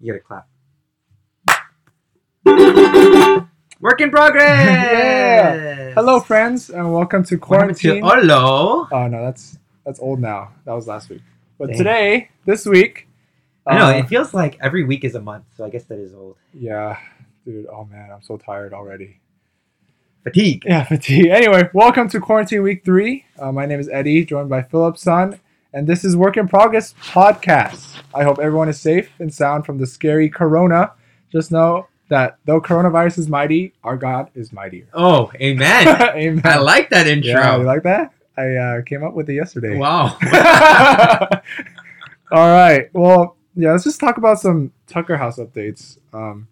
You gotta clap. Work in progress. Yeah. Hello, friends, and welcome to happened to quarantine. hello? Oh no, that's that's old now. That was last week. But Dang. today, this week, I know uh, it feels like every week is a month, so I guess that is old. yeah, dude. Oh man, I'm so tired already. Fatigue. Yeah, fatigue. Anyway, welcome to quarantine week three. Uh, my name is Eddie, joined by Philip Sun, and this is Work in Progress podcast. I hope everyone is safe and sound from the scary corona. Just know that though coronavirus is mighty, our God is mightier. Oh, amen. Amen. I like that intro. Yeah, you like that? I uh, came up with it yesterday. wow. All right. Well, yeah, let's just talk about some Tucker House updates. Um,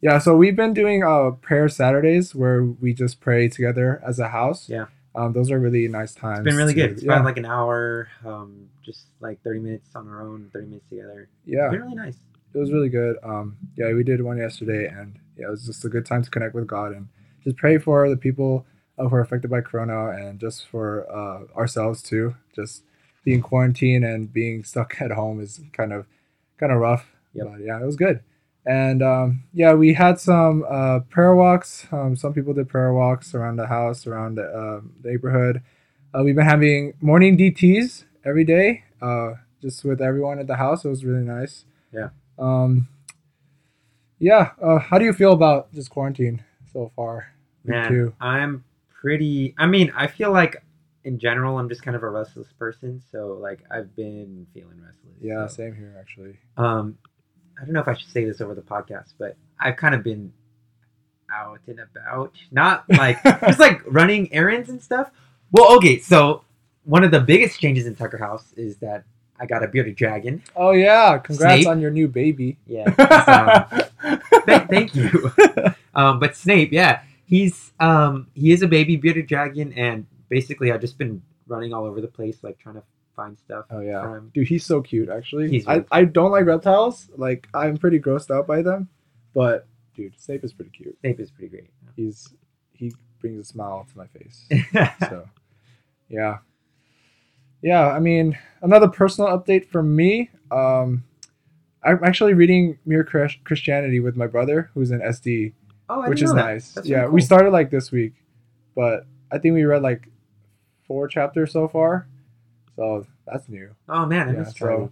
yeah, so we've been doing uh, prayer Saturdays where we just pray together as a house. Yeah. Um, those are really nice times. It's been really to- good. It's yeah. about like an hour, um, just like 30 minutes on our own, 30 minutes together. yeah, It's been really nice. it was really good. Um, yeah, we did one yesterday, and yeah, it was just a good time to connect with God and just pray for the people uh, who are affected by Corona and just for uh, ourselves too. Just being quarantined and being stuck at home is kind of kind of rough. Yep. But yeah, it was good. And um, yeah, we had some uh, prayer walks. Um, some people did prayer walks around the house, around the, uh, the neighborhood. Uh, we've been having morning DTs every day, uh, just with everyone at the house. It was really nice. Yeah. Um, yeah. Uh, how do you feel about just quarantine so far? Me Man, too. I'm pretty. I mean, I feel like in general, I'm just kind of a restless person. So, like, I've been feeling restless. Yeah, so. same here actually. Um, I don't know if I should say this over the podcast, but I've kind of been out and about. Not like just like running errands and stuff. Well, okay, so one of the biggest changes in Tucker House is that I got a bearded dragon. Oh yeah! Congrats Snape? on your new baby. Yeah. um, th- thank you. um, but Snape, yeah, he's um, he is a baby bearded dragon, and basically I've just been running all over the place, like trying to find stuff. Oh yeah, dude, he's so cute. Actually, He's I, I don't like reptiles. Like I'm pretty grossed out by them, but dude, Snape is pretty cute. Snape is pretty great. He's he brings a smile to my face. so yeah, yeah. I mean, another personal update from me. Um, I'm actually reading Mere Christianity with my brother, who's in SD, oh, I which is that. nice. That's yeah, really we started like this week, but I think we read like four chapters so far, so that's new. Oh man, I Yeah, missed so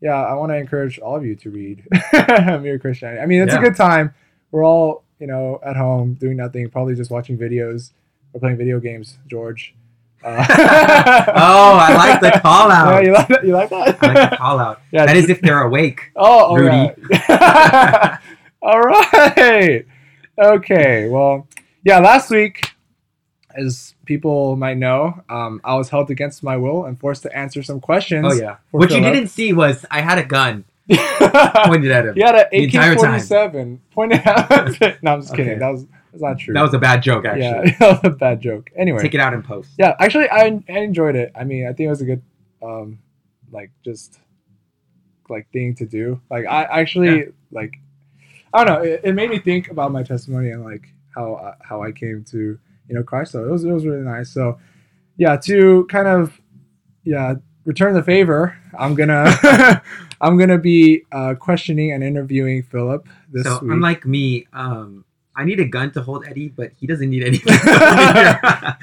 yeah, I want to encourage all of you to read Mere Christianity. I mean, it's Yeah. a good time. We're all you know at home doing nothing, probably just watching videos or playing video games. George. Uh, oh, I like the call out. Yeah, you like that? You like that? I like the call out. yeah, That is if they're awake. Oh, all Rudy. right. all right. Okay. Well, yeah. Last week, as people might know, um, I was held against my will and forced to answer some questions. Oh yeah. What you didn't see was I had a gun pointed at him. He had an The. AK-47 pointed at. him. no, I'm just kidding. Okay. That was that's not true. That was a bad joke, actually. yeah, that was a bad joke. Anyway, Take it out in post. yeah, actually, I, I enjoyed it. I mean, I think it was a good, um, like just like thing to do. Like I actually Yeah. like, I don't know. It, it made me think about my testimony and like how I- how I came to you know Christ. So it was it was really nice. So yeah, to kind of yeah return the favor, I'm gonna I'm gonna be uh, questioning and interviewing Philip this so week. unlike me, um, I need a gun to hold Eddie, but he doesn't need anything.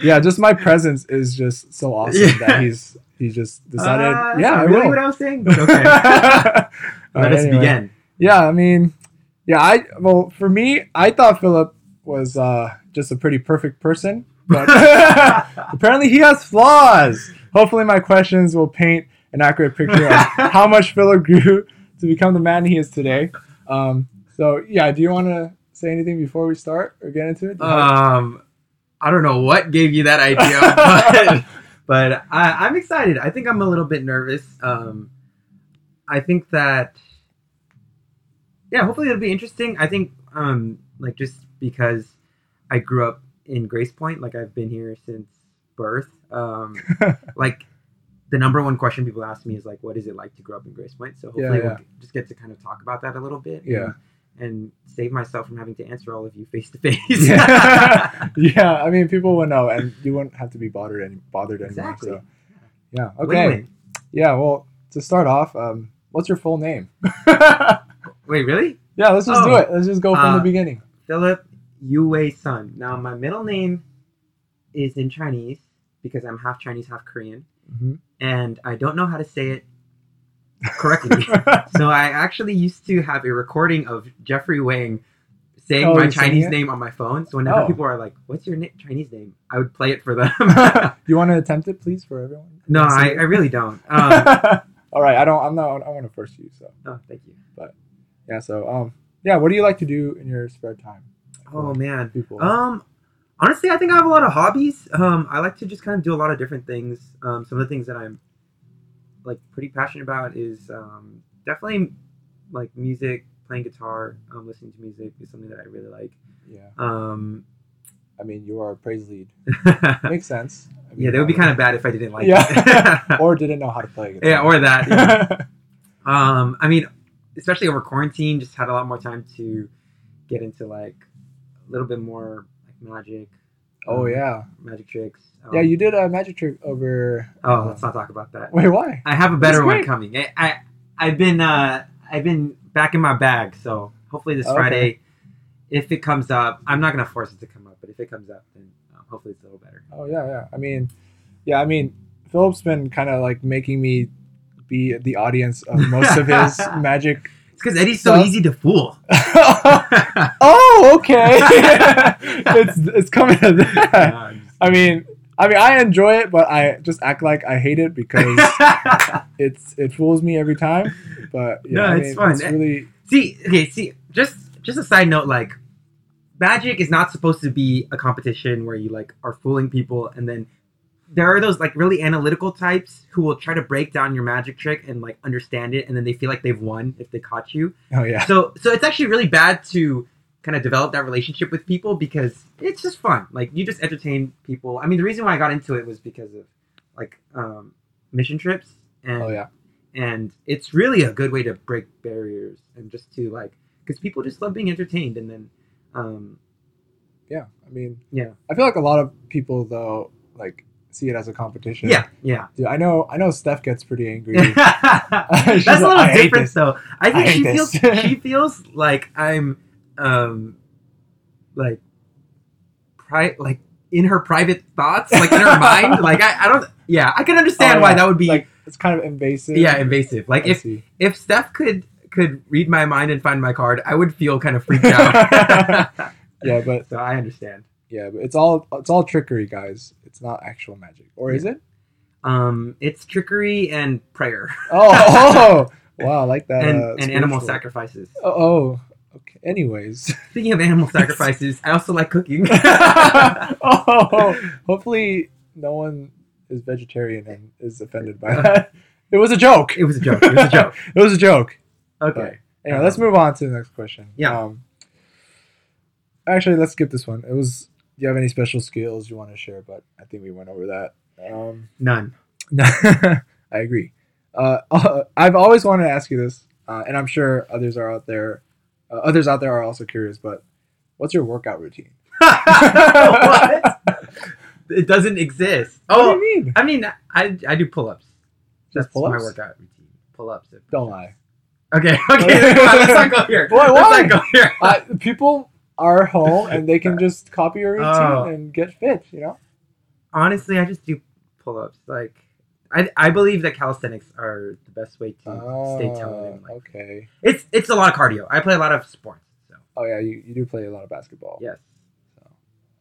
yeah, just my presence is just so awesome Yeah. that he's he just decided. Uh, yeah, I really will. what I was saying. But okay, Let let us begin. Yeah, I mean, yeah, I well for me, I thought Philip was uh, just a pretty perfect person, but apparently he has flaws. Hopefully, my questions will paint an accurate picture of how much Philip grew to become the man he is today. Um, so yeah, do you want to say anything before we start or get into it? Do you have- um, I don't know what gave you that idea, but, but I, I'm excited. I think I'm a little bit nervous. Um, I think that, yeah, hopefully it'll be interesting. I think, um, like just because I grew up in Grace Point, like I've been here since birth. Um, like the number one question people ask me is like, "What is it like to grow up in Grace Point?" So hopefully Yeah, we'll just get to kind of talk about that a little bit. Yeah. And, and save myself from having to answer all of you face to face. yeah. yeah, I mean, people will know, and you won't have to be bothered any bothered anymore. Exactly. So, yeah. Okay. Win-win. Yeah. Well, to start off, um, what's your full name? Wait, really? Yeah, let's just do Oh. it. Let's just go from the Uh, beginning. Philip Yue Sun. Now, my middle name is in Chinese because I'm half Chinese, half Korean, Mhm. and I don't know how to say it correctly. so I actually used to have a recording of Jeffrey Wang saying Oh, my you're saying Chinese name on my phone. So whenever Oh. people are like, "What's your Chinese name?" I would play it for them. Do you want to attempt it, please, for everyone? no, I. I really don't. Um, All right, I don't. I'm not. I want to force you. So oh, thank you. But yeah. So um, yeah. What do you like to do in your spare time? Oh man. people. Um, honestly, I think I have a lot of hobbies. Um, I like to just kind of do a lot of different things. Um, some of the things that I'm like pretty passionate about is um, definitely like music, playing guitar, um, listening to music is something that I really like. yeah. Um, I mean, you are a praise lead. Makes sense. I mean, that would be kind of bad if I didn't like Yeah. it. or didn't know how to play guitar. yeah, or that. yeah. Um, I mean, especially over quarantine, just had a lot more time to get into like little bit more like magic. oh um, yeah. magic tricks. Um, Yeah, you did a magic trick over. Oh, uh, let's not talk about that. Wait, why? I have a better one coming. I, I I've been uh I've been back in my bag, so hopefully this Okay. Friday, if it comes up, I'm not gonna force it to come up, but if it comes up, then um, hopefully it's a little better. Oh yeah, yeah. I mean, yeah. I mean, Philip's been kind of like making me be the audience of most of his magic. It's because Eddie's so So- easy to fool. oh, okay. it's it's coming to that. I mean, I mean, I enjoy it, but I just act like I hate it because it's it fools me every time. But yeah, No, I it's mean, fun. It's really see, okay, see, just just a side note, like magic is not supposed to be a competition where you like are fooling people and then there are those like really analytical types who will try to break down your magic trick and like understand it and then they feel like they've won if they caught you. oh yeah. So so it's actually really bad to kind of develop that relationship with people because it's just fun. Like you just entertain people. I mean, the reason why I got into it was because of like um, mission trips and Oh yeah. and it's really a good way to break barriers and just to like because people just love being entertained and then um Yeah. I mean, Yeah. I feel like a lot of people though like see it as a competition. yeah yeah Dude, I know. I know. Steph gets pretty angry. that's a little "I different this." though i I think hate she feels she feels like i'm um like pri- like in her private thoughts like in her mind like I, I don't yeah i can understand Oh, why yeah. that would be like it's kind of invasive. yeah invasive like I if see. if steph could could read my mind and find my card i would feel kind of freaked out yeah, but so i understand yeah, but it's all it's all trickery, guys. It's not actual magic, or is it? Um, it's trickery and prayer Oh, oh, wow, I like that. and, uh, and animal sacrifices. Oh, oh, okay. Anyways, Speaking of animal sacrifices, I also like cooking. oh, hopefully no one is vegetarian and is offended by that. It was a joke. it was a joke. It was a joke. It was a joke. Okay. Anyway, let's move on to the next question. Yeah. Um, actually, let's skip this one. It was. You have any special skills you want to share? But I think we went over that. Um, None. I agree. Uh, I've always wanted to ask you this, uh, and I'm sure others are out there. Uh, others out there are also curious. But what's your workout routine? what? It doesn't exist. What Oh, do you mean? I mean, I, I do pull ups. Just That's pull-ups? my workout routine. Pull ups. Don't lie. Okay. Okay. let's not go here. Why- Let's not go here. Uh, people are home and they can just copy your routine Oh. and get fit. You know. Honestly, I just do pull ups. Like, I, I believe that calisthenics are the best way to stay ah, toned. Oh, And, like, okay. it's it's a lot of cardio. I play a lot of sports. So Oh yeah, you, you do play a lot of basketball. yes. So,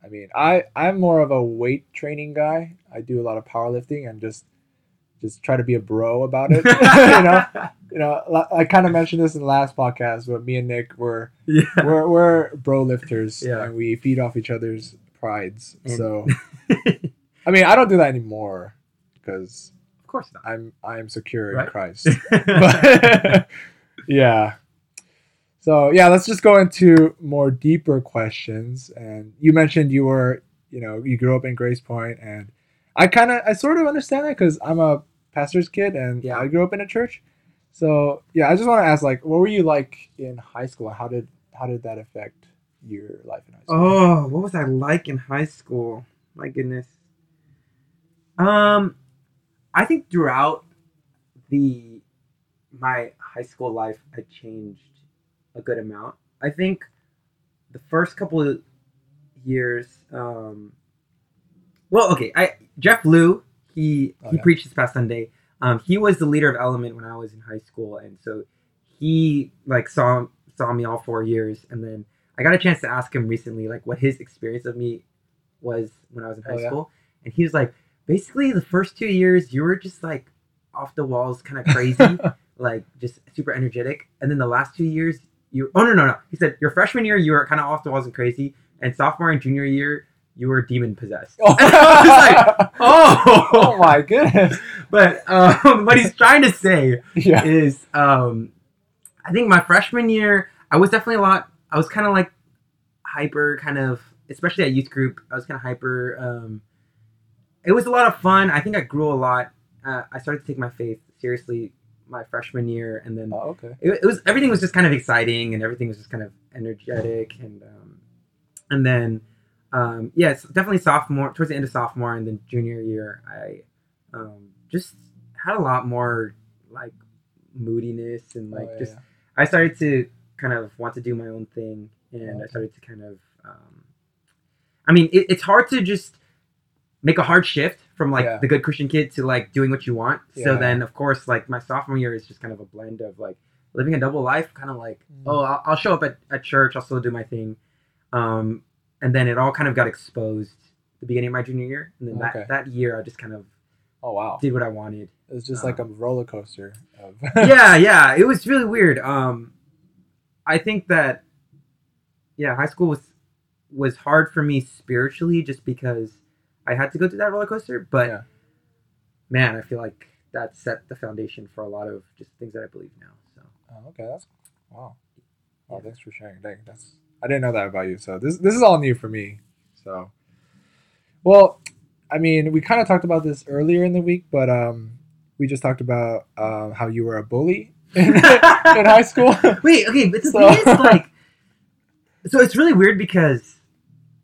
I mean, I I'm more of a weight training guy. I do a lot of powerlifting and just just try to be a bro about it. you know, you know. I kind of mentioned this in the last podcast, but me and Nick were Yeah. we're we're bro lifters Yeah. and we feed off each other's prides. And- so I mean, I don't do that anymore because Of course not. I'm I'm secure in Christ. but yeah. So yeah, let's just go into more deeper questions. And you mentioned you were, you know, you grew up in Grace Point, and I kind of, I sort of understand that because I'm a pastor's kid, and Yeah. I grew up in a church. So yeah, I just want to ask, like, what were you like in high school? How did how did that affect your life in high school? Oh, what was I like in high school? My goodness. Um, I think throughout the my high school life, I changed a good amount. I think the first couple of years, um, well, okay, I Jeff Liu, he Oh, he yeah. preached this past Sunday. Um, he was the leader of Element when I was in high school, and so he like saw saw me all four years, and then I got a chance to ask him recently like what his experience of me was when I was in high Oh, yeah? school, and he was like, basically the first two years you were just like off the walls, kind of crazy, like just super energetic, and then the last two years you oh no no no he said your freshman year you were kind of off the walls and crazy, and sophomore and junior year you were demon possessed. oh. Like, oh, oh my goodness. but um, what he's trying to say Yeah. is um, I think my freshman year, I was definitely a lot. I was kind of like hyper, kind of, especially at youth group. I was kind of hyper. Um, it was a lot of fun. I think I grew a lot. Uh, I started to take my faith seriously my freshman year, and then Oh, okay. it, it was everything was just kind of exciting, and everything was just kind of energetic, and um, and then um, yeah, it's definitely sophomore towards the end of sophomore, and then junior year, I um, just had a lot more like moodiness and like Oh, yeah, just yeah. I started to kind of want to do my own thing, and I started to kind of. Um, I mean, it, it's hard to just make a hard shift from like Yeah. the good Christian kid to like doing what you want. So then, of course, like my sophomore year is just kind of a blend of like living a double life, kind of like Mm. oh, I'll, I'll show up at, at church, I'll still do my thing, um, and then it all kind of got exposed the beginning of my junior year, and then Okay. that that year I just kind of Oh wow. did what I wanted It was just like a roller coaster. Of yeah, yeah, it was really weird. Um, I think that yeah, high school was was hard for me spiritually just because I had to go through that roller coaster. But Yeah. man, I feel like that set the foundation for a lot of just things that I believe now. So Oh, okay, that's wow. Wow, thanks for sharing. Dang, that's I didn't know that about you. So this this is all new for me. So, well, I mean, we kind of talked about this earlier in the week, but um, we just talked about um, how you were a bully in, in high school. wait, okay, but the So- thing is like, so it's really weird because,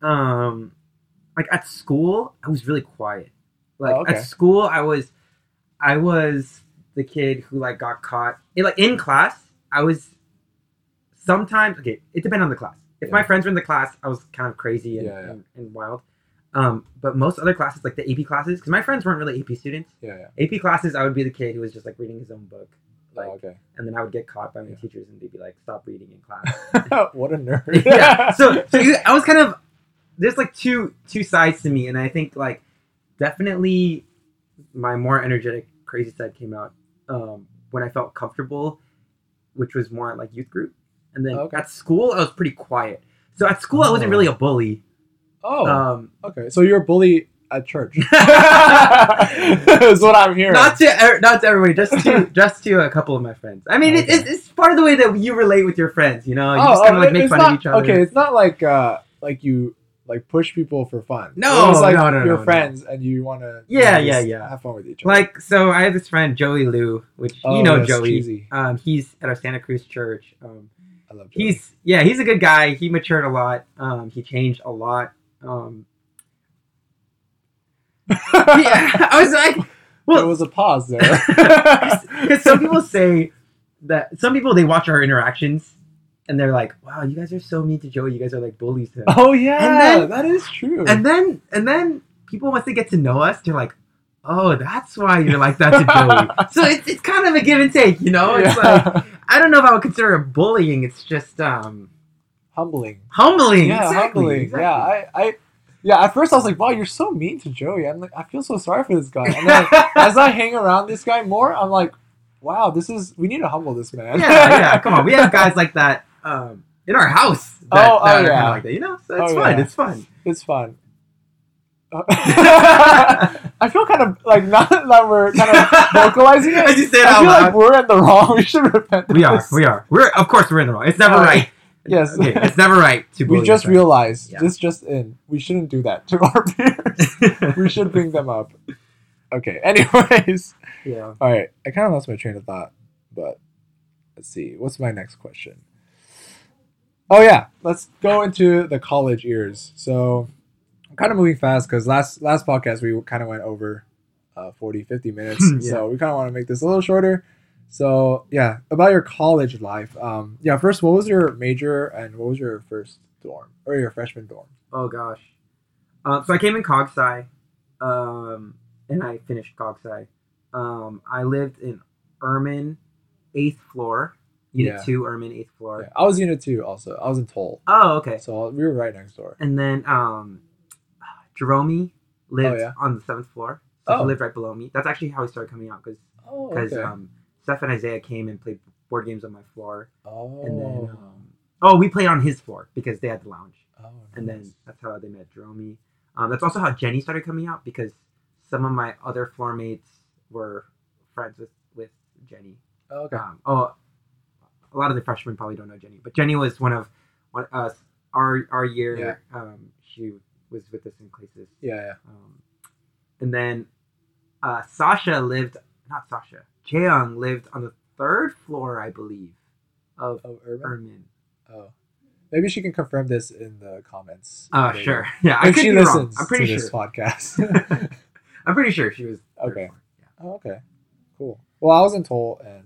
um, like at school I was really quiet. Like Oh, okay. at school I was, I was the kid who like got caught. It, like in class I was sometimes okay. It depended on the class. If my friends were in the class, I was kind of crazy and, Yeah, yeah. and, and wild. Um, but most other classes, like the AP classes, because my friends weren't really AP students. yeah, yeah. AP classes, I would be the kid who was just like reading his own book, like oh, okay. and then I would get caught by my Yeah. teachers, and they'd be like, "Stop reading in class." what a nerd. yeah. So, so you- I was kind of there's like two two sides to me, and I think like definitely my more energetic, crazy side came out um, when I felt comfortable, which was more like youth group, and then Okay. at school I was pretty quiet. So at school I wasn't Oh. really a bully. oh, Um, okay. So you're a bully at church. That's what I'm hearing. not to er- not to everybody, just to just to a couple of my friends. I mean, it, Okay. it's, it's part of the way that you relate with your friends. You know, you oh, just kind oh, of like make fun not, of each other. Okay, it's not like uh like you like push people for fun. No, it was like no, no, you're no, friends and you want to Yeah, yeah, yeah. have fun with each other. Like so, I have this friend Joey Lou, which Oh, you know Joey. cheesy. Um, he's at our Santa Cruz church. Um, I love Joey. he's yeah, he's a good guy. He matured a lot. Um, he changed a lot. Um, yeah, I was like, there well, was a pause there. because some people say that some people they watch our interactions and they're like, "Wow, you guys are so mean to Joey. You guys are like bullies to him." oh yeah, And then- that is true. And then and then people once they get to know us, they're like, "Oh, that's why you're like that to Joey." so it's, it's kind of a give and take, you know. It's Yeah. like I don't know if I would consider it bullying. It's just um humbling. humbling. Yeah, exactly, humbling. exactly. Yeah, I, I, yeah. At first, I was like, "Wow, you're so mean to Joey." I'm like, I feel so sorry for this guy. And then as I hang around this guy more, I'm like, "Wow, this is we need to humble this man." yeah, yeah. Come on, we have guys like that um, in our house. That, Oh, oh, that kinda yeah. like that. You know, so it's Oh, fun. yeah. It's fun. it's fun. Uh, I feel kind of like not that we're kind of vocalizing it. As you say I feel loud. like we're in the wrong. We should repent. we are. this. We are. We're of course we're in the wrong. It's never Uh, right. Yes. Okay, it's never right to. We just our realized Yeah. this just in. We shouldn't do that to our peers. we should bring them up. Okay. Anyways, yeah. all right. I kind of lost my train of thought, but let's see. What's my next question? Oh yeah, let's go into the college years. So I'm kind of moving fast because last last podcast we kind of went over uh, 40, 50 minutes. Yeah. So we kind of want to make this a little shorter. So yeah, about your college life. Um, yeah, first, what was your major and what was your first dorm or your freshman dorm? Oh gosh. Um, so I came in cog sci, um, and I finished cog sci. Um, I lived in Ehrman, eighth floor, unit Yeah. two, Ehrman, eighth floor. Yeah, I was unit two also. I was in Towle, Oh, okay. so we were right next door. And then um, Jerome lived Oh, yeah? on the seventh floor. So Oh. he lived right below me. That's actually how he started coming out because Oh, because okay. um, Steph and Isaiah came and played board games on my floor, oh, and then um, oh, we played on his floor because they had the lounge, oh, and then that's how they met Jerome. Um, that's also how Jenny started coming out because some of my other floor mates were friends with with Jenny. Oh, okay. Um, oh, a lot of the freshmen probably don't know Jenny, but Jenny was one of one us our our year. Um, she was with us in classes. Yeah, yeah. Um, and then uh, Sasha lived, not Sasha, Jaeyoung lived on the third floor, I believe, of Oh, Ehrman. Oh, maybe she can confirm this in the comments. Uh, sure. Yeah, I If could she be wrong. listens I'm pretty to sure. this podcast. I'm pretty sure she was. Okay. Yeah. oh, okay, cool. Well, I was in Towle and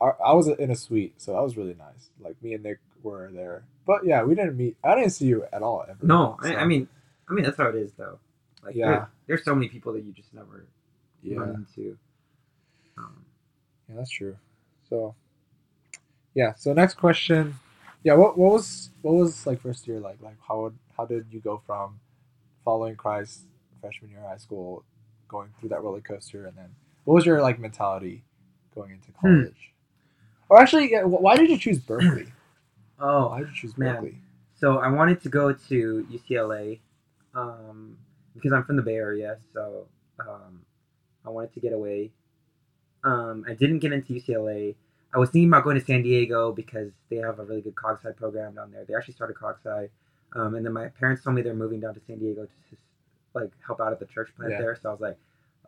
I, I was in a suite, so that was really nice. Like me and Nick were there, but yeah, we didn't meet. I didn't see you at all ever. No, I, I mean, I mean that's how it is though. Like, Yeah. there- there's so many people that you just never yeah, run into. Um, yeah, that's true. So, yeah. So next question, yeah. What what was what was like first year like? Like how how did you go from following Christ freshman year of high school, going through that roller coaster, and then what was your like mentality going into Hmm. college? Or actually, yeah, why did you choose Berkeley? oh, Why did you choose Man. Berkeley? So I wanted to go to UCLA um, because I'm from the Bay Area. So um, I wanted to get away. Um, I didn't get into UCLA. I was thinking about going to San Diego because they have a really good cog sci program down there. They actually started CogSci. Um, and then my parents told me they're moving down to San Diego to like help out at the church plant Yeah. there. So I was like,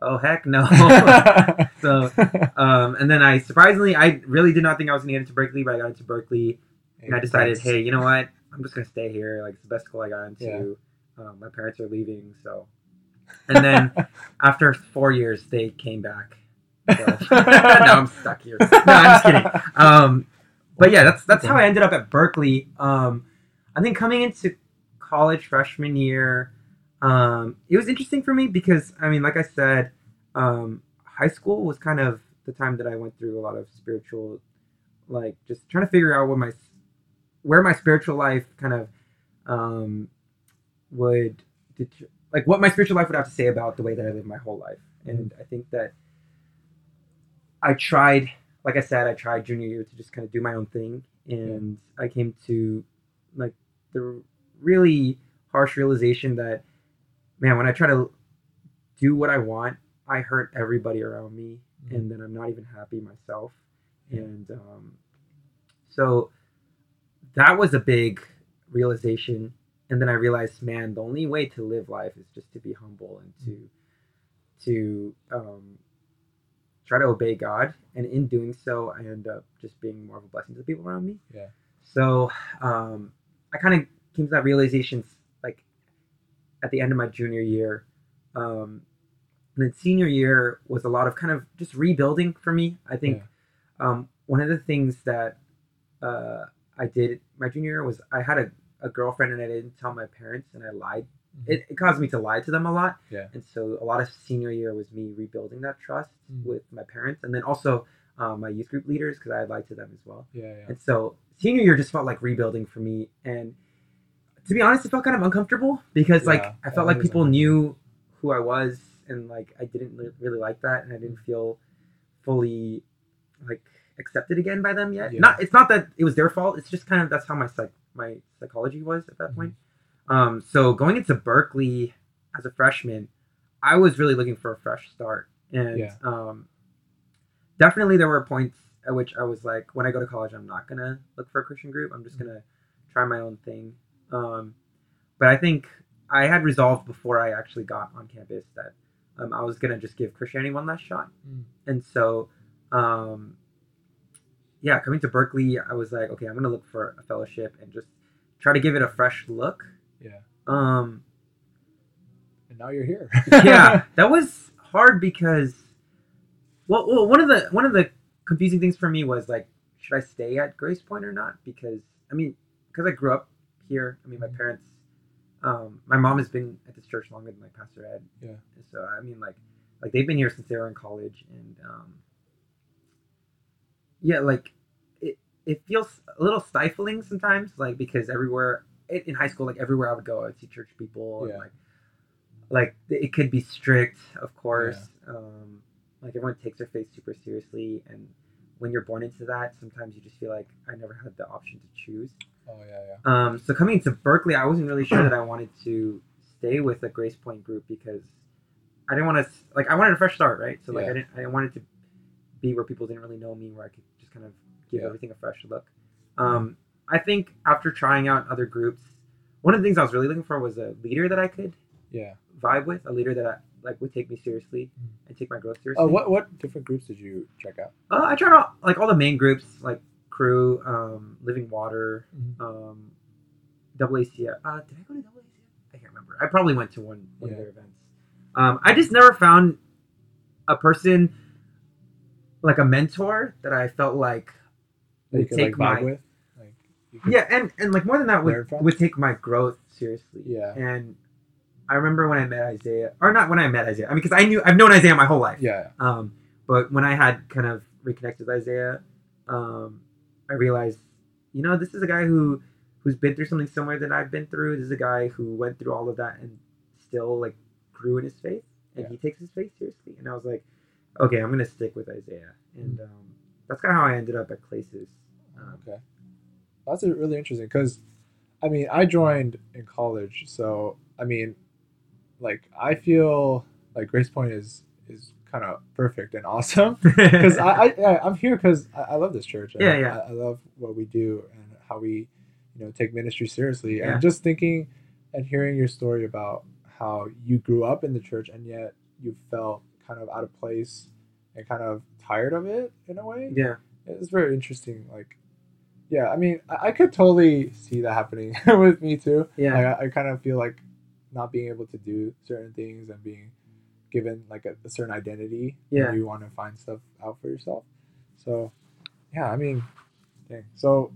oh heck no. so um, and then I surprisingly I really did not think I was gonna get into Berkeley, but I got into Berkeley and I decided, hey, you know what? I'm just gonna stay here. Like it's the best school I got into. Um, my parents are leaving, so. And then after four years, they came back. So now I'm stuck here. No, I'm just kidding. Um, but yeah, that's that's how I ended up at Berkeley. Um, I think coming into college freshman year, um, it was interesting for me because I mean, like I said, um, high school was kind of the time that I went through a lot of spiritual, like just trying to figure out what my where my spiritual life kind of um, would like what my spiritual life would have to say about the way that I live my whole life. And I think that I tried, like I said, I tried junior year to just kind of do my own thing, and I came to like the really harsh realization that man, when I try to do what I want, I hurt everybody around me, Mhm. and then I'm not even happy myself, and um, so that was a big realization and then i realized man the only way to live life is just to be humble and to to um, try to obey god. And in doing so i end up just being more of a blessing to the people around me. Yeah. so um, i kind of came to that realization like at the end of my junior year. Um, and then senior year was a lot of kind of just rebuilding for me. I think um, one of the things that uh, I did my junior year was I had a, a girlfriend and I didn't tell my parents and I lied. Mhm. It, it caused me to lie to them a lot. Yeah. And so a lot of senior year was me rebuilding that trust Mm. with my parents and then also um, my youth group leaders because I lied to them as well. yeah, yeah. And so senior year just felt like rebuilding for me. And to be honest, it felt kind of uncomfortable because like I felt like people knew who I was and like I didn't really like that and I didn't feel fully like accepted again by them yet. Yeah. Not it's not that it was their fault. It's just kind of that's how my psych my psychology was at that point. Um, so going into Berkeley as a freshman, I was really looking for a fresh start, and Yeah. um, definitely there were points at which I was like, when I go to college, I'm not gonna look for a Christian group. I'm just gonna try my own thing. Um, but I think I had resolved before I actually got on campus that um, I was gonna just give Christianity one last shot, Mm. and so. Um, yeah, coming to Berkeley, I was like, okay, I'm gonna look for a fellowship and just try to give it a fresh look. Yeah. Um, And now you're here. yeah, that was hard because, well, well, one of the one of the confusing things for me was like, should I stay at Grace Point or not? Because I mean, because I grew up here. I mean, my Mhm. parents, um, my mom has been at this church longer than like Pastor Ed. Yeah. And so I mean, like, like they've been here since they were in college, and um, yeah, like it feels a little stifling sometimes, like because everywhere in high school, like everywhere I would go, I would see church people, Yeah. and like like it could be strict, of course. Um, like everyone takes their faith super seriously, and when you're born into that, sometimes you just feel like I never had the option to choose. Oh yeah, yeah. Um, so coming to Berkeley, I wasn't really sure that I wanted to stay with the Grace Point group because I didn't want to like I wanted a fresh start, right? So like Yeah. I didn't I wanted to be where people didn't really know me, where I could just kind of give Yeah. everything a fresh look. Um, I think after trying out other groups, one of the things I was really looking for was a leader that I could Yeah. vibe with, a leader that I, like would take me seriously Mhm. and take my growth seriously. Oh, what what different groups did you check out? Uh, I tried out like all the main groups, like Cru, um, Living Water, Mhm. um. Uh, did I go to double ACF? I can't remember. I probably went to one, one of their events. Um, I just never found a person like a mentor that I felt like That you could like vibe my with? Like yeah, and and like more than that would would take my growth seriously. Yeah. And I remember when I met Isaiah, or not when I met Isaiah. I mean, because I knew I've known Isaiah my whole life. Yeah. Um, but when I had kind of reconnected with Isaiah, um, I realized, you know, this is a guy who who's been through something similar that I've been through. This is a guy who went through all of that and still like grew in his faith, and Yeah. he takes his faith seriously. And I was like, okay, I'm gonna stick with Isaiah, and um, that's kind of how I ended up at Places. Um, Okay. That's really interesting because, I mean, I joined in college, so I mean, like I feel like Grace Point is is kind of perfect and awesome because I, I yeah, I'm here because I, I love this church. Yeah, yeah. I, I love what we do and how we, you know, take ministry seriously. Yeah. And just thinking and hearing your story about how you grew up in the church and yet you felt kind of out of place and kind of tired of it in a way yeah, it's very interesting. Like, yeah, I mean, I, I could totally see that happening with me too. yeah, Like, I, I kind of feel like not being able to do certain things and being given like a, a certain identity. Yeah. You want to find stuff out for yourself. So, yeah, I mean, dang. So,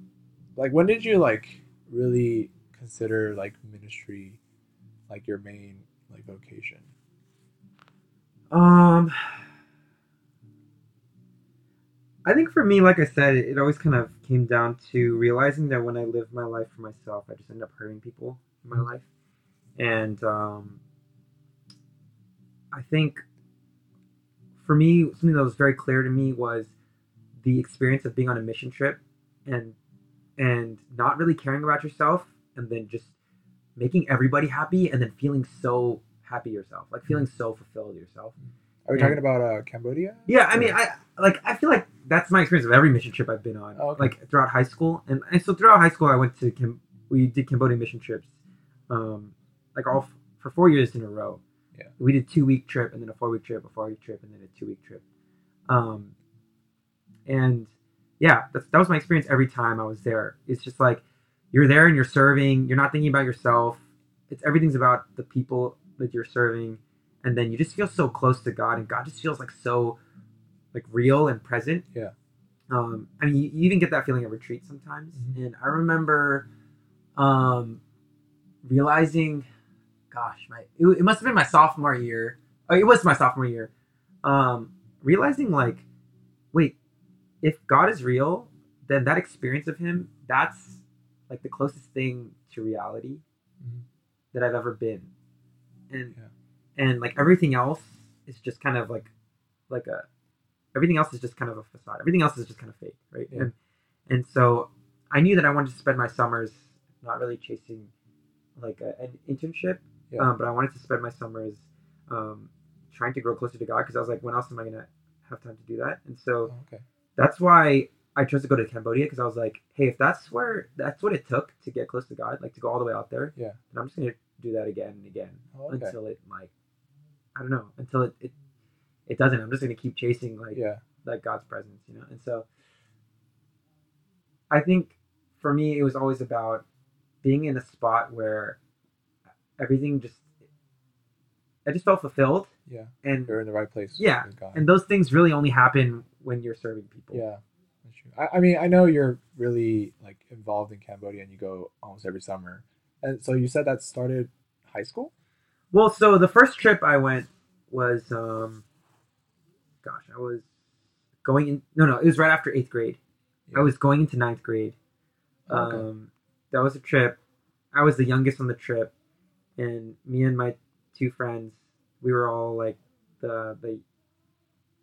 like, when did you like really consider like ministry, like your main like vocation? Um, I think for me, like I said, it, always kind of came down to realizing that when I live my life for myself, I just end up hurting people in my life, and um, I think for me, something that was very clear to me was the experience of being on a mission trip and and not really caring about yourself, and then just making everybody happy, and then feeling so happy yourself, like feeling so fulfilled yourself. Are we Yeah. talking about uh, Cambodia? Yeah, I mean, I like. I feel like that's my experience of every mission trip I've been on. Oh, okay. Like throughout high school, and, and so throughout high school, I went to Cam- we did Cambodian mission trips, um, like all f- for four years in a row. Yeah. we did two week trip and then a four week trip, a four week trip, and then a two week trip. Um, and yeah, that's, that was my experience every time I was there. It's just like you're there and you're serving. You're not thinking about yourself. It's everything's about the people that you're serving, and then you just feel so close to God, and God just feels like so like real and present. Yeah. Um, I mean, you, you even get that feeling at retreat sometimes, Mhm. and I remember um, realizing, gosh, my it, it must have been my sophomore year. Oh, it was my sophomore year. Um, realizing like, wait, if God is real, then that experience of Him, that's like the closest thing to reality Mhm. that I've ever been, and Yeah. and like everything else is just kind of like like a everything else is just kind of a facade. Everything else is just kind of fake, right? Yeah. And and so I knew that I wanted to spend my summers not really chasing like a, an internship, Yeah. um, but I wanted to spend my summers um, trying to grow closer to God because I was like, when else am I gonna have time to do that? And so Oh, okay. that's why I chose to go to Cambodia because I was like, hey, if that's where that's what it took to get close to God, like to go all the way out there, Yeah. then I'm just gonna do that again and again Oh, okay. until it like I don't know until it, it it doesn't. I'm just gonna keep chasing like Yeah. like God's presence, you know. And so I think for me it was always about being in a spot where everything just I just felt fulfilled Yeah. and You're in the right place. Yeah, God. and those things really only happen when you're serving people. Yeah, that's true. I, I mean, I know you're really like involved in Cambodia, and you go almost every summer. And so you said that started high school. Well, so the first trip I went was, um, gosh, I was going in. No, no, it was right after eighth grade. I was going into ninth grade. Okay. Um, that was a trip. I was the youngest on the trip, and me and my two friends, we were all like the the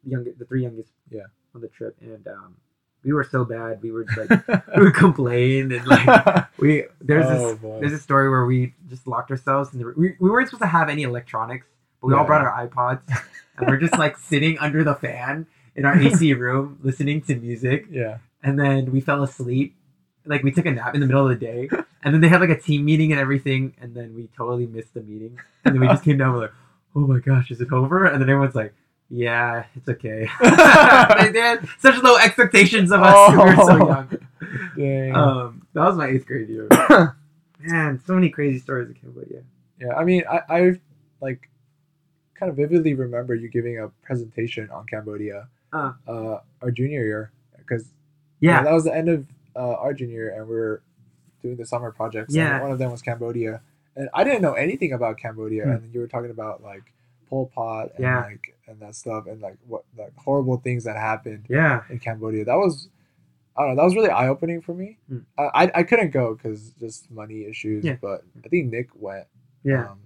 youngest, the three youngest, Yeah. on the trip, and um, we were so bad. We were just like we would complain and like we there's Oh, this boy. there's a story where we just locked ourselves and we, we weren't supposed to have any electronics, but we all brought our iPods and we're just like sitting under the fan in our AC room listening to music, yeah. and then we fell asleep. Like we took a nap in the middle of the day, and then they had like a team meeting and everything, and then we totally missed the meeting, and then we just came down we're like, oh my gosh, is it over? And then everyone's like. Yeah, it's okay. they did such low expectations of us. We were so Oh. young. Dang. Um, that was my eighth grade year. Man, so many crazy stories of Cambodia. yeah. I mean, I I like kind of vividly remember you giving a presentation on Cambodia, Uh. uh, our junior year, because Yeah, that was the end of uh, our junior year, and we are doing the summer projects. Yeah. and one of them was Cambodia, and I didn't know anything about Cambodia, Hmm. and then you were talking about like Pol Pot and Yeah. like and that stuff, and like what like horrible things that happened yeah, in Cambodia. That was. I don't know. That was really eye opening for me. I, I I couldn't go because just money issues. Yeah. But I think Nick went. yeah. Um,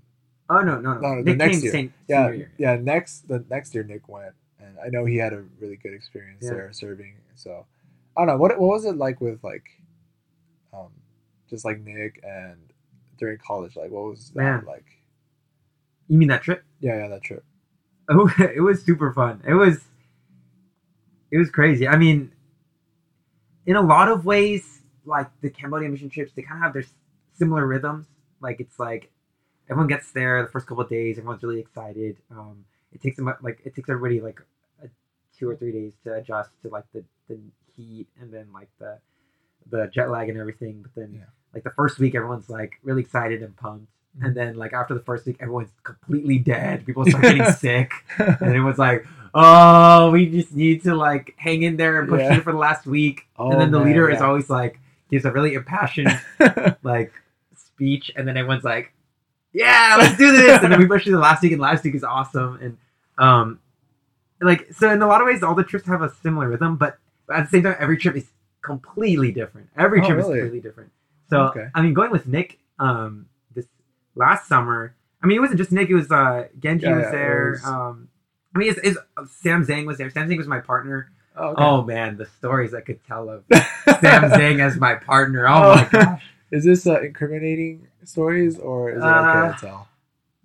Oh no, no, no. No, no, the next came year. same- yeah, year. yeah. Next, the next year Nick went, and I know he had a really good experience Yeah. there serving. So I don't know what what was it like with like, um, just like Nick and during college. Like, what was that Man. like? You mean that trip? Yeah, yeah, that trip. Oh, it was super fun. It was, it was crazy. I mean, in a lot of ways, like the Cambodia mission trips, they kind of have their similar rhythms. Like it's like everyone gets there the first couple of days, everyone's really excited. Um, it takes them like it takes everybody like a, two or three days to adjust to like the, the heat and then like the the jet lag and everything. But then Yeah. like the first week, everyone's like really excited and pumped. And then like after the first week, everyone's completely dead. People start getting sick and it was like, oh, we just need to like hang in there and push Yeah. through for the last week. Oh, and then the man, leader is always like gives a really impassioned like speech, and then everyone's like, yeah, let's do this. and then we push through the last week, and last week is awesome. And um, like so in a lot of ways, all the trips have a similar rhythm, but at the same time, every trip is completely different. Every Oh, trip really? is completely different. So Okay. I mean, going with Nick, um, this last summer. I mean, it wasn't just Nick. It was uh, Genji Yeah, was yeah, there. was- Um, I mean, it's, it's Sam Zhang was there. Sam Zhang was my partner. oh, okay. Oh man, the stories I could tell of Sam Zhang as my partner. Oh my Oh. gosh. Is this uh, incriminating stories or is it okay Uh, to tell?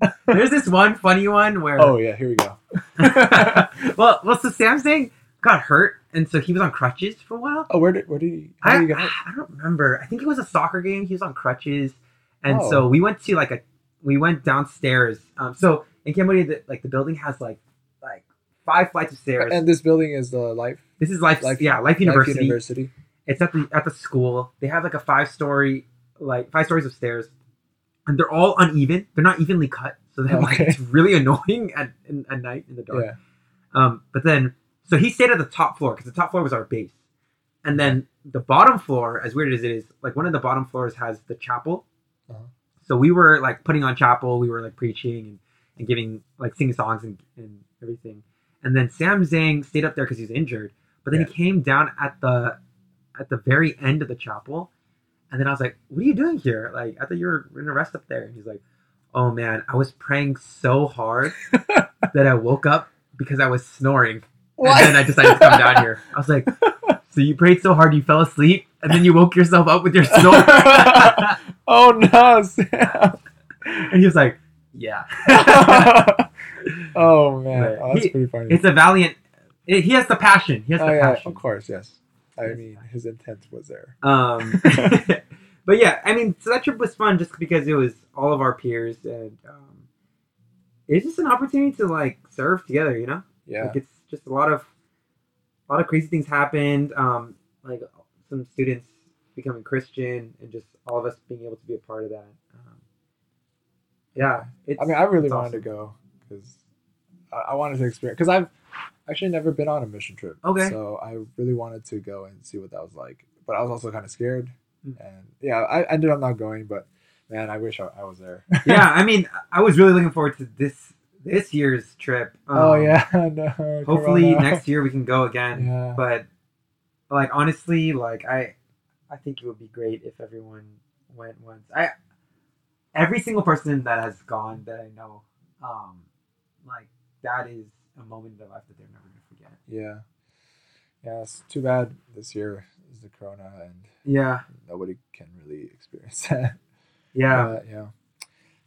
There's this one funny one where Oh yeah, here we go. well, well, so Sam Zhang got hurt, and so he was on crutches for a while. Oh, where did where did he? I, did he? I don't remember. I think it was a soccer game. He was on crutches, and Oh. so we went to like a we went downstairs. Um, so in Cambodia, the, like the building has like like five flights of stairs. And this building is the Life this is life, Life- yeah, Life University. Life University. It's at the at the school. They have like a five story like five stories of stairs, and they're all uneven. They're not evenly cut, so like, Okay. it's really annoying at in, at night in the dark. Yeah. Um, but then, so he stayed at the top floor because the top floor was our base, and then the bottom floor, as weird as it is, like one of the bottom floors has the chapel. Uh-huh. So we were like putting on chapel, we were like preaching and, and giving like singing songs and, and everything. And then Sam Zhang stayed up there because he was injured, but then Yeah. he came down at the at the very end of the chapel, and then I was like, "What are you doing here? Like, I thought you were in a rest up there." And he's like, "Oh man, I was praying so hard that I woke up because I was snoring, What? and then I decided to come down here." I was like, "So you prayed so hard you fell asleep, and then you woke yourself up with your snore?" oh no, Sam. and he was like, "Yeah." oh man, oh, that's He- pretty funny. it's a valiant. it- he has the passion. He has oh the yeah, passion. of course, yes. I Yes. mean, his intent was there. Um, but yeah, I mean, so that trip was fun just because it was all of our peers, and um, it's just an opportunity to like serve together. You know, Yeah, like it's just a lot of, a lot of crazy things happened. Um, like some students becoming Christian, and just all of us being able to be a part of that. Um, yeah, it's, I mean, I really wanted awesome. to go because I, I wanted to experience. Because I've actually never been on a mission trip. Okay. So I really wanted to go and see what that was like, but I was also kind of scared, Mm. and yeah, I ended up not going. But man, I wish I, I was there. yeah, I mean, I was really looking forward to this this year's trip. oh Um, yeah. no. Hopefully Corona. next year we can go again. Yeah. But like honestly, like I I think it would be great if everyone went once. I every single person that has gone that I know, um, like that is a moment in their life that they're never gonna forget. Yeah. Yeah, it's too bad this year is the corona and Yeah. nobody can really experience that. Yeah. Uh, yeah.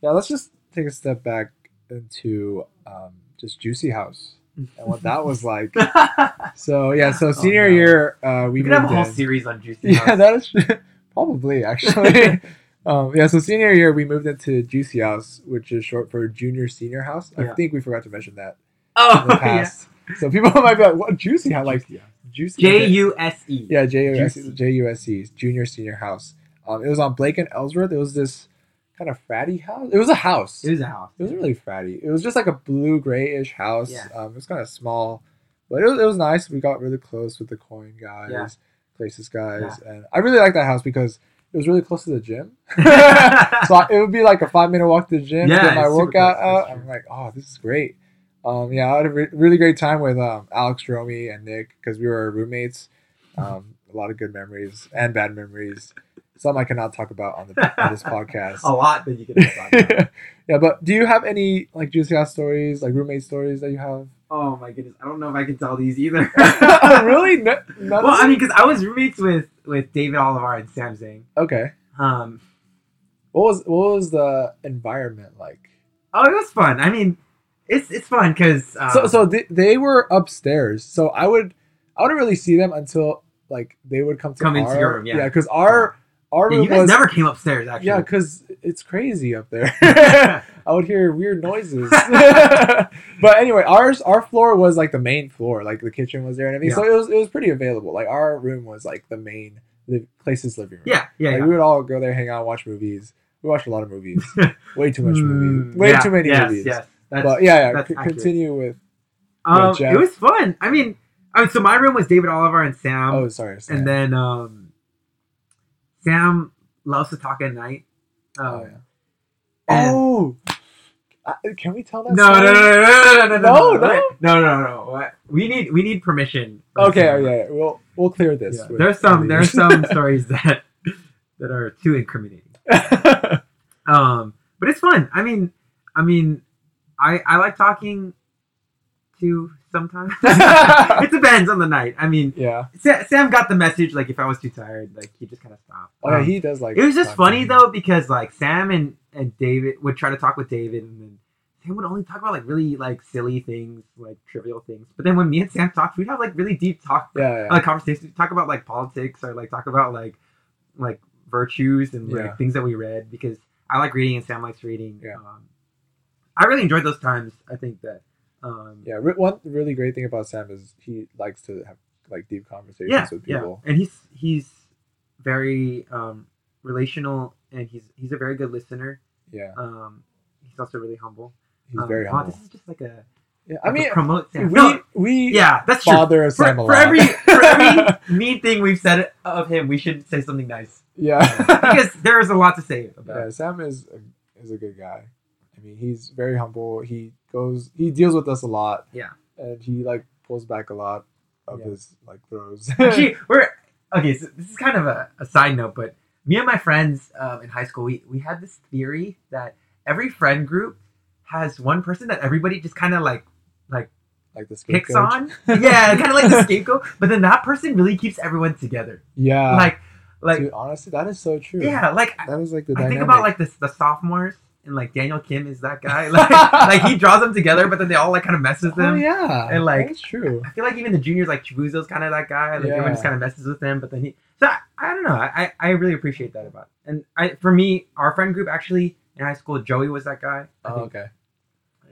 Yeah, let's just take a step back into um, just Juicy House and what that was like. So yeah, so senior Oh, no. year uh, we we could have a moved whole in. series on Juicy Yeah, House. that is probably actually. um, yeah, so senior year we moved into Juicy House, which is short for Junior Senior House. I Yeah. think we forgot to mention that oh, in the past. So people might be like, "What Juicy House?" Like yeah. Juicy. J U S E. Yeah, JUSC, Juicy. JUSC, Junior Senior House. Um, it was on Blake and Ellsworth. It was this kind of fratty house. It was a house. It was a house. It wasn't really fratty. It was just like a blue grayish house. Yeah. Um, it was kind of small, but it was, it was nice. We got really close with the coin guys, Yeah. places guys, and I really liked that house because it was really close to the gym. so I- it would be like a five minute walk to the gym, Yeah, get my workout out. I'm like, oh, this is great. Um, yeah, I had a re- really great time with um, Alex, Romy, and Nick because we were roommates. Um, a lot of good memories and bad memories. Some I cannot talk about on the on this podcast. a lot that you can talk about. yeah, but do you have any like juicy house stories, like roommate stories that you have? Oh my goodness, I don't know if I can tell these either. really? No, Well, I mean, because I was roommates with with David Oliver and Sam Zing. okay. Um, What was what was the environment like? oh, it was fun. I mean, it's it's fun because um, so so they, they were upstairs. So I would I wouldn't really see them until like they would come to Come into your room, yeah. because our our yeah, room you guys was never came upstairs actually. yeah because it's crazy up there. I would hear weird noises. but anyway, ours our floor was like the main floor, like the kitchen was there and everything. So it was it was pretty available. Like our room was like the main the place's living room. yeah, yeah, Like, yeah. we would all go there, hang out, watch movies. We watched a lot of movies. Way too much movies. Mm, Way yeah, too many yes, movies. Yes, that's, but yeah, yeah. c- continue with. um, Jeff. it was fun. I mean, I mean, so my room was David Oliver and Sam, oh, sorry. Sam. and then um, Sam loves to talk at night. Um, Oh, yeah. Oh, uh, can we tell that? No, no, story? no, no, no, no, no, No, no, no? No, no, no. We need we need permission. Okay, oh, yeah, yeah, we'll we'll clear this. Yeah, There's some there's some stories that that are too incriminating. Um, but it's fun. I mean, I mean, I I like talking to sometimes. it depends on the night. I mean, yeah. Sa- Sam got the message. Like if I was too tired, like he just kind of stopped. Oh, yeah, Um, he does like. it was just funny though because like Sam and and David would try to talk with David, and then Sam would only talk about like really like silly things, like trivial things. But then when me and Sam talked, we'd have like really deep talk, Yeah, yeah. like conversations. Talk about like politics or like talk about like like virtues and like Yeah. things that we read because I like reading and Sam likes reading. Yeah. Um, I really enjoyed those times. I think that. Um, yeah. One really great thing about Sam is he likes to have like deep conversations yeah, with yeah, people. and he's he's very um, relational, and he's he's a very good listener. Yeah, Um, he's also really humble. he's Um, very wow, humble. this is just like a. Yeah, like I mean, promote Sam. we no, we yeah, that's true. bother For, Sam a for every for every mean thing we've said of him, we should say something nice yeah. because there is a lot to say about. Yeah, Sam is a, is a good guy. I mean, he's very humble. He goes, he deals with us a lot. Yeah. and he like pulls back a lot of Yeah. his like throws. Actually, we're okay. So this is kind of a, a side note, but me and my friends um, in high school, we we had this theory that every friend group has one person that everybody just kind of like like like the picks on. Yeah, kind of like the scapegoat. But then that person really keeps everyone together. Yeah, like, like Dude, honestly, that is so true. yeah, like that is like the I dynamic. think about like the the sophomores and like Daniel Kim is that guy. Like, like he draws them together, but then they all like kind of messes them. oh them. yeah, And, like, that's true. I feel like even the juniors, like Chibuzo's kind of that guy. Like everyone just kind of messes with him, but then he. So I, I don't know. I, I really appreciate that about. It. And I for me, our friend group actually in high school, Joey was that guy. I Oh, think. okay,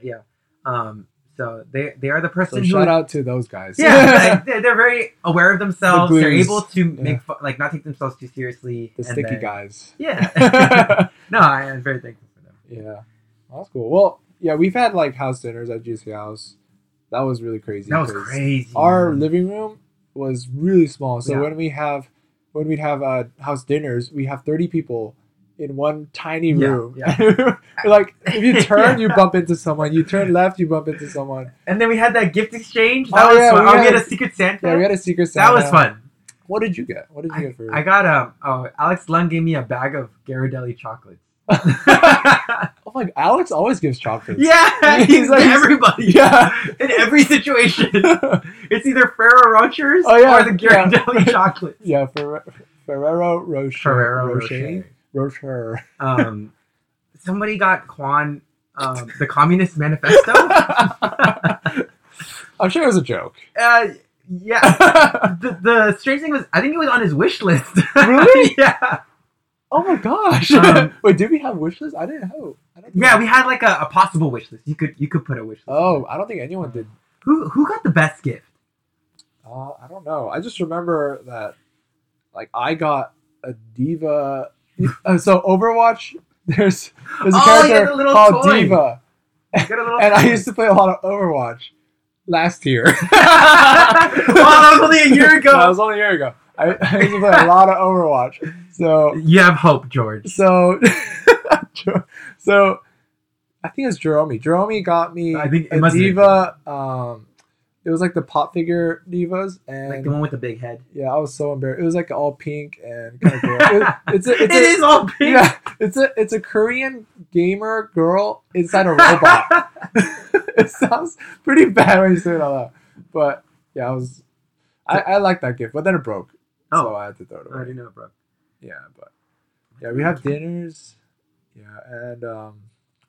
Yeah. Um. So they they are the so person who. shout out to those guys. Yeah, like, they're, they're very aware of themselves. The they're able to Yeah. make fu- like not take themselves too seriously. the sticky then- guys. Yeah. no, I am very thankful Yeah, that's cool. Well, yeah, we've had like house dinners at Juicy House. that was really crazy. That was crazy. Our man. living room was really small, so Yeah. when we have when we'd have uh, house dinners, we have thirty people in one tiny room. yeah. like if you turn, you bump into someone. You turn left, you bump into someone. and then we had that gift exchange. That Oh, was yeah, fun. we oh, we had- had a secret Santa. Yeah, we had a secret Santa. that was fun. What did you get? What did you I, get for? I got um oh Alex Lund gave me a bag of Ghirardelli chocolates. oh my! Alex always gives chocolates. yeah, He's like- everybody. Yeah. in every situation, it's either Ferrero Rochers Oh, yeah, or the yeah. Ghirardelli chocolates. Yeah, Ferre- Ferrero Rocher. Ferrero Rocher. Rocher. Rocher. Um, somebody got Quan um, the Communist Manifesto. I'm sure it was a joke. uh, yeah. The, the strange thing was, I think it was on his wish list. Really? yeah. Oh my gosh! Um, Wait, did we have wish lists? I didn't know. I don't Yeah, we had like a, a possible wish list. You could you could put a wish list. Oh, I don't think anyone did. Who who got the best gift? Uh, I don't know. I just remember that, like, I got a D.Va. Uh, so Overwatch, there's there's a Oh, character little called toy. D.Va, You got a little and I used to play a lot of Overwatch last year. well, that was only a year ago. that was only a year ago. I, I used to play a lot of Overwatch. So You have hope, George. so so I think it's Jerome. Jerome got me I think it a must have D.Va. Um, it was like the pop figure D.Vas, and Like the one with the big head. yeah, I was so embarrassed. It was like all pink and kind of girl. It- it's a, it's It a, is all pink. yeah, it's a it's a Korean gamer girl inside a robot. it sounds pretty bad when you say it out loud, but yeah, I was. I, I like that gift, but then it broke, so Oh. I had to throw it away. I already know, bro. Yeah, but yeah, we have dinners. Yeah, and um,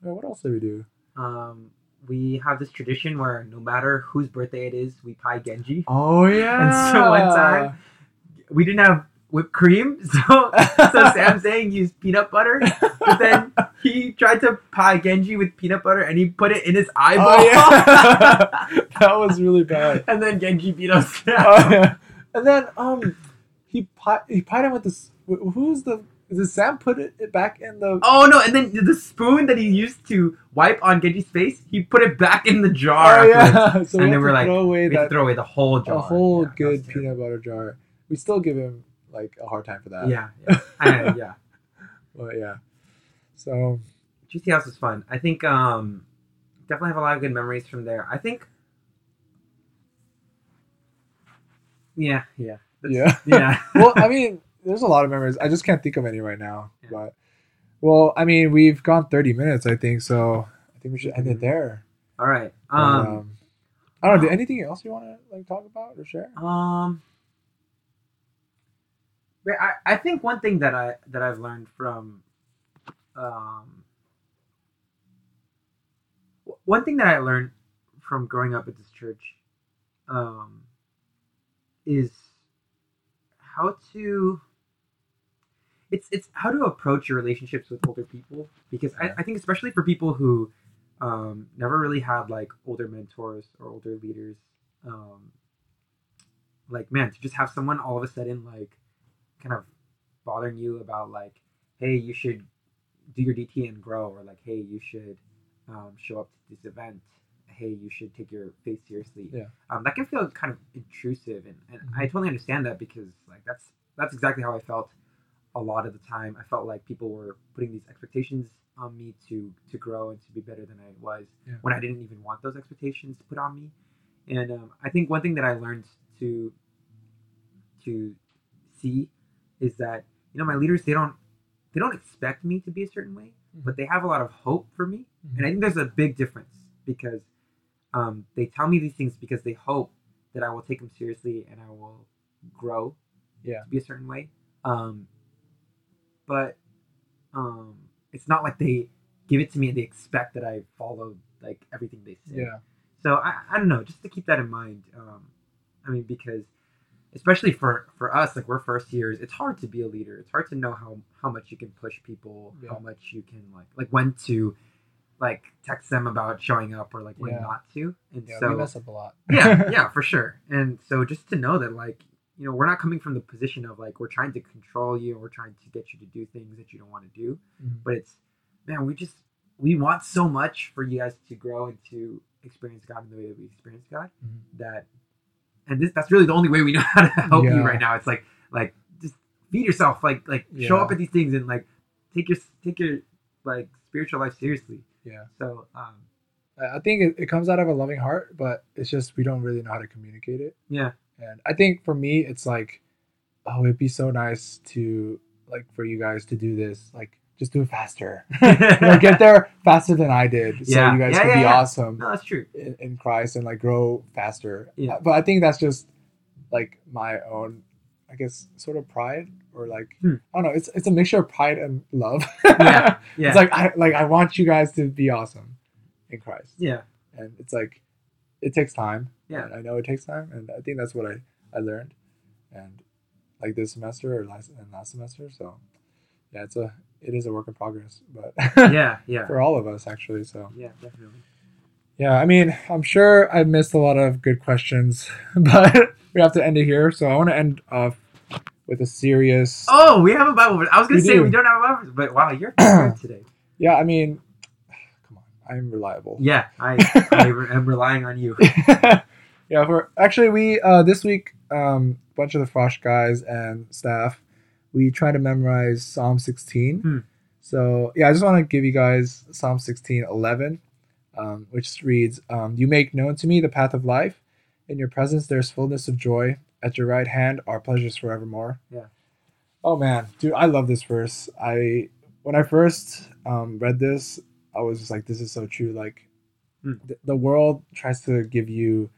what else did we do? Um, we have this tradition where no matter whose birthday it is, we pie Genji. Oh yeah. And so one time- We didn't have whipped cream, so so Sam Zing used peanut butter, but then he tried to pie Genji with peanut butter and he put it in his eyeball. Oh yeah. that was really bad. and then Genji beat us. Oh, yeah. And then um, he pi- he pied him with this. Who's the? Did Sam put it, back in the? Oh no! And then the spoon that he used to wipe on Genji's face, he put it back in the jar. Oh yeah. So And we then we're like, throw away We that throw away the whole jar. a whole Yeah, good peanut butter jar. We still give him like a hard time for that. Yeah, yeah, I- yeah. But yeah. So GT House was fun. I think um, definitely have a lot of good memories from there. I think. Yeah, yeah, yeah. yeah. well, I mean, there's a lot of memories. I just can't think of any right now. Yeah. But well, I mean, we've gone 30 minutes, I think. So I think we should end it there. All right. Um, um, I don't know. Anything else you want to like talk about or share? Um, but I, I think one thing that I that I've learned from, um, one thing that I learned from growing up at this church, um, is how to. It's it's how to approach your relationships with older people because I, I think especially for people who um, never really had like older mentors or older leaders um, like man to just have someone all of a sudden like kind of bothering you about like hey you should do your dt and grow or like hey you should um, show up to this event hey you should take your faith seriously Yeah. um, that can feel kind of intrusive and, and i Mhm. totally understand that because like that's that's exactly how i felt a lot of the time i felt like people were putting these expectations on me to to grow and to be better than i was Yeah. when i didn't even want those expectations put on me and um, I think one thing that I learned to to see is that you know my leaders they don't they don't expect me to be a certain way, but they have a lot of hope for me, and I think there's a big difference because um, they tell me these things because they hope that I will take them seriously and I will grow Yeah. to be a certain way. Um, but um, it's not like they give it to me and they expect that I follow like everything they say. Yeah. So I, I don't know, just to keep that in mind. Um, I mean, because especially for for us, like we're first years, it's hard to be a leader. It's hard to know how how much you can push people, Yeah. how much you can like like when to like text them about showing up or like when Yeah. not to. And Yeah, so we mess up a lot. yeah, yeah, for sure. And so just to know that like you know we're not coming from the position of like we're trying to control you, we're trying to get you to do things that you don't want to do Mhm. but it's man we just we want so much for you guys to grow and to experience God in the way that we experience God. Mhm. That, and this that's really the only way we know how to help you right now. It's like like just feed yourself, like like show up at these things and like take your take your like spiritual life seriously. Yeah. So um, I think it, it comes out of a loving heart, but it's just we don't really know how to communicate it. yeah, And I think for me, it's like, oh, it'd be so nice to like for you guys to do this, like just do it faster, get there faster than I did, so Yeah. you guys Yeah, can yeah, be awesome no, that's true. in, in Christ and like grow faster. Yeah. But I think that's just like my own, I guess, sort of pride or like Hmm. I don't know. It's it's a mixture of pride and love. Yeah, Yeah, It's like I like I want you guys to be awesome in Christ yeah, and it's like it takes time Yeah. and i know it takes time and i think that's what i i learned and like this semester or last and last semester so yeah it's a it is a work in progress but yeah, yeah, for all of us actually so yeah, definitely. yeah i mean i'm sure i missed a lot of good questions but we have to end it here so i want to end off with a serious Oh, we have a Bible verse. I was gonna We say do. we don't have a Bible verse, but wow, you're good today. yeah i mean come on i'm reliable Yeah, I, I re- am relying on you. yeah, for actually we uh this week um a bunch of the Frosh guys and staff we try to memorize Psalm 16. Hmm. So yeah, I just want to give you guys Psalm 16, 11, um, which reads, um, "You make known to me the path of life. In your presence there's fullness of joy. At your right hand are pleasures forevermore." Yeah. Oh man, dude, I love this verse. I when I first um, read this, I was just like, "This is so true." Like, Hmm. th- the world tries to give you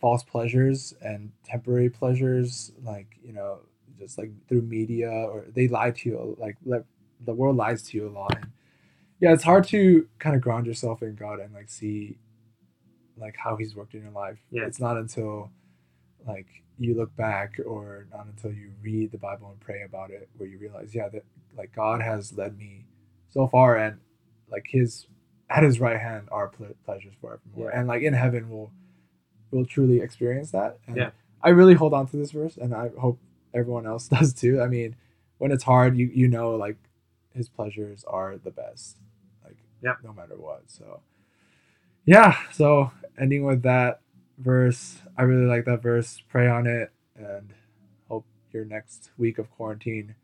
false pleasures and temporary pleasures, like you know, just like through media, or they lie to you. Like, like the world lies to you a lot. And yeah, it's hard to kind of ground yourself in God and like see like how He's worked in your life. Yeah. It's not until like you look back or not until you read the Bible and pray about it where you realize, yeah, that like God has led me so far and like his at his right hand are ple- pleasures forevermore. Yeah. And like in heaven we'll we'll truly experience that. And Yeah. I really hold on to this verse and I hope everyone else does too. I mean, when it's hard, you you know like his pleasures are the best. Like Yep. no matter what. So yeah, so ending with that verse, I really like that verse. Pray on it and hope your next week of quarantine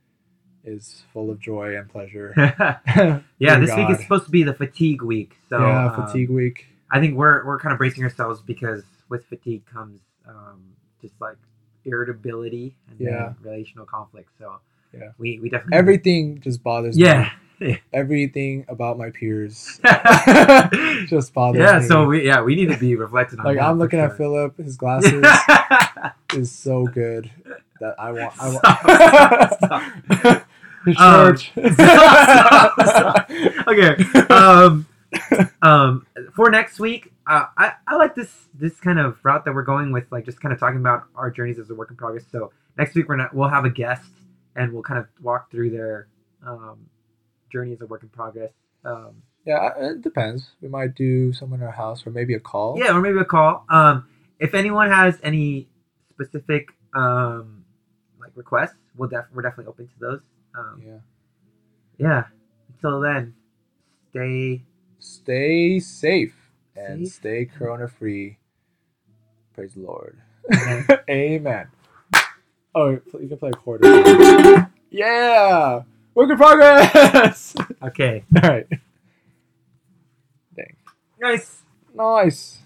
is full of joy and pleasure. yeah, this week is supposed to be the fatigue week. So yeah, um, fatigue week. I think we're we're kind of bracing ourselves because with fatigue comes um, just like irritability and Yeah. relational conflict. So Yeah. we we definitely Everything just bothers me. yeah me. Everything about my peers just bothers me. Yeah, so we yeah we need to be reflected on. like I'm looking at. Philip, his glasses is so good that I want. I want. Stop, Um, stop, stop. okay. Um, um, for next week, uh, I I like this this kind of route that we're going with, like just kind of talking about our journeys as a work in progress. So next week we're not we'll have a guest and we'll kind of walk through their um, journey is a work in progress. Um, yeah, it depends. We might do someone in our house or maybe a call. yeah, or maybe a call. Um, if anyone has any specific um, like requests, we'll def- we're definitely open to those. Um, Yeah. yeah. Until then, stay. Stay safe and Safe. stay corona free. Praise the Lord. Amen. Amen. Oh, you can play a chord. yeah. Work in progress. Okay. All right. Dang. Nice. Nice.